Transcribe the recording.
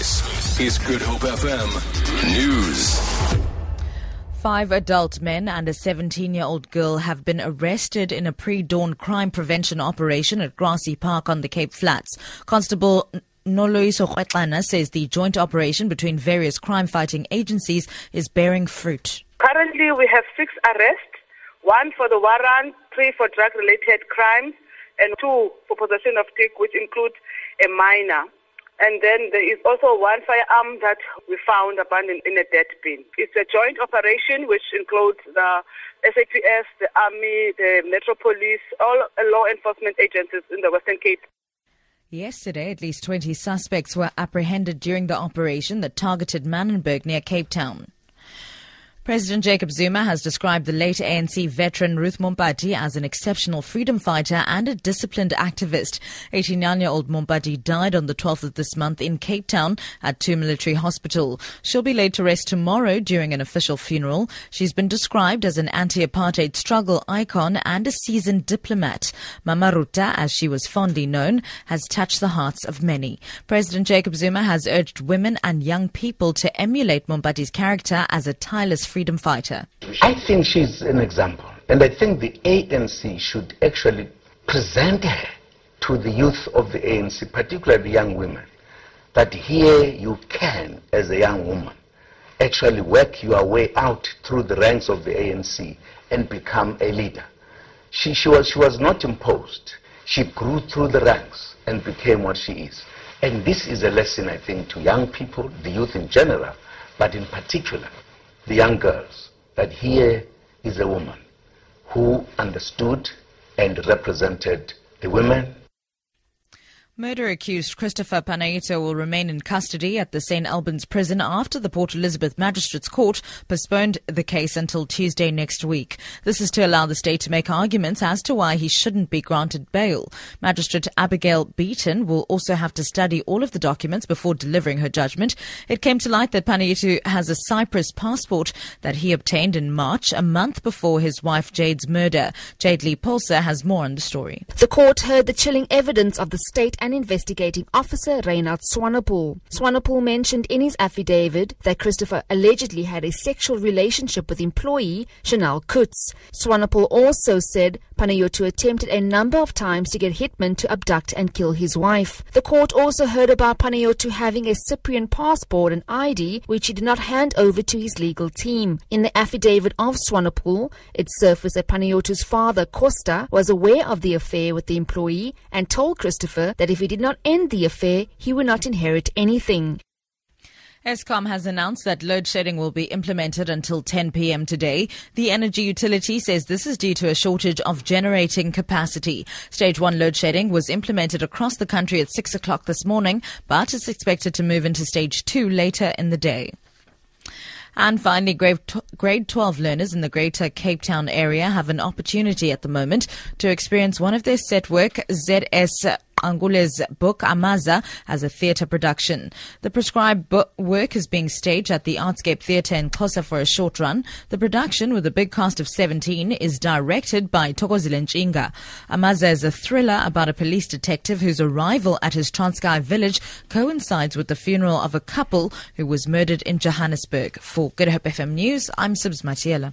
This is Good Hope FM News. Five adult men and a 17 year old girl have been arrested in a pre dawn crime prevention operation at Grassy Park on the Cape Flats. Constable Noloiso Kwetlana says the joint operation between various crime fighting agencies is bearing fruit. Currently, we have six arrests one for the warrant, three for drug related crimes, and two for possession of stick, which includes a minor. And then there is also one firearm that we found abandoned in a dead bin. It's a joint operation which includes the SAPS, the Army, the Metro Police, all law enforcement agencies in the Western Cape. Yesterday, at least 20 suspects were apprehended during the operation that targeted Manenberg near Cape Town. President Jacob Zuma has described the late ANC veteran Ruth Mompati as an exceptional freedom fighter and a disciplined activist. 89-year-old Mompati died on the 12th of this month in Cape Town at Two Military Hospital. She'll be laid to rest tomorrow during an official funeral. She's been described as an anti-apartheid struggle icon and a seasoned diplomat. Mama Ruta, as she was fondly known, has touched the hearts of many. President Jacob Zuma has urged women and young people to emulate Mompati's character as a tireless freedom fighter? I think she's an example. And I think the ANC should actually present her to the youth of the ANC, particularly young women, that here you can, as a young woman, actually work your way out through the ranks of the ANC and become a leader. She, she, was, she was not imposed. She grew through the ranks and became what she is. And this is a lesson, I think, to young people, the youth in general, but in particular, the young girls that here is a woman who understood and represented the women Murder accused Christopher Panayiotou will remain in custody at the St. Albans prison after the Port Elizabeth Magistrates Court postponed the case until Tuesday next week. This is to allow the state to make arguments as to why he shouldn't be granted bail. Magistrate Abigail Beaton will also have to study all of the documents before delivering her judgment. It came to light that Panayiotou has a Cyprus passport that he obtained in March, a month before his wife Jade's murder. Jade Lee Pulser has more on the story. The court heard the chilling evidence of the state and investigating officer Reynard Swanepoel. Swanepoel mentioned in his affidavit that Christopher allegedly had a sexual relationship with employee Chanelle Coutts. Swanepoel also said Panayiotou attempted a number of times to get Hitman to abduct and kill his wife. The court also heard about Panayiotou having a Cyprian passport and ID which he did not hand over to his legal team. In the affidavit of Swanepoel, it surfaced that Panayiotou's father, Costa, was aware of the affair with the employee and told Christopher that if he did not end the affair, he would not inherit anything. Eskom has announced that load shedding will be implemented until 10 p.m. today. The energy utility says this is due to a shortage of generating capacity. Stage 1 load shedding was implemented across the country at 6 o'clock this morning, but is expected to move into stage 2 later in the day. And finally, grade 12 learners in the Greater Cape Town area have an opportunity at the moment to experience one of their set work, ZS Qangule's book Amaza as a theatre production. The prescribed book work is being staged at the Artscape Theatre in Xhosa for a short run. The production, with a big cast of 17, is directed by Thokozile Ntshinga. Amaza is a thriller about a police detective whose arrival at his Transkei village coincides with the funeral of a couple who was murdered in Johannesburg. For Good Hope FM News, I'm Sibs Matiela.